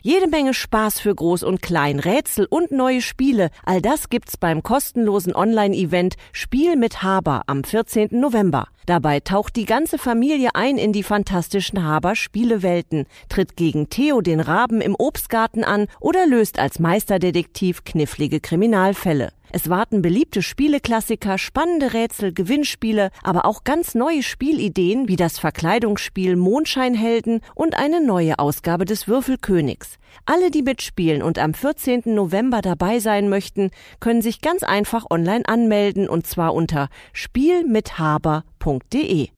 Jede Menge Spaß für Groß und Klein, Rätsel und neue Spiele. All das gibt's beim kostenlosen Online-Event Spiel mit Haber am 14. November. Dabei taucht die ganze Familie ein in die fantastischen Haber Spielewelten, tritt gegen Theo den Raben im Obstgarten an oder löst als Meisterdetektiv knifflige Kriminalfälle. Es warten beliebte Spieleklassiker, spannende Rätsel, Gewinnspiele, aber auch ganz neue Spielideen wie das Verkleidungsspiel Mondscheinhelden und eine neue Ausgabe des Würfelkönigs. Alle, die mitspielen und am 14. November dabei sein möchten, können sich ganz einfach online anmelden und zwar unter spielmithaber.de.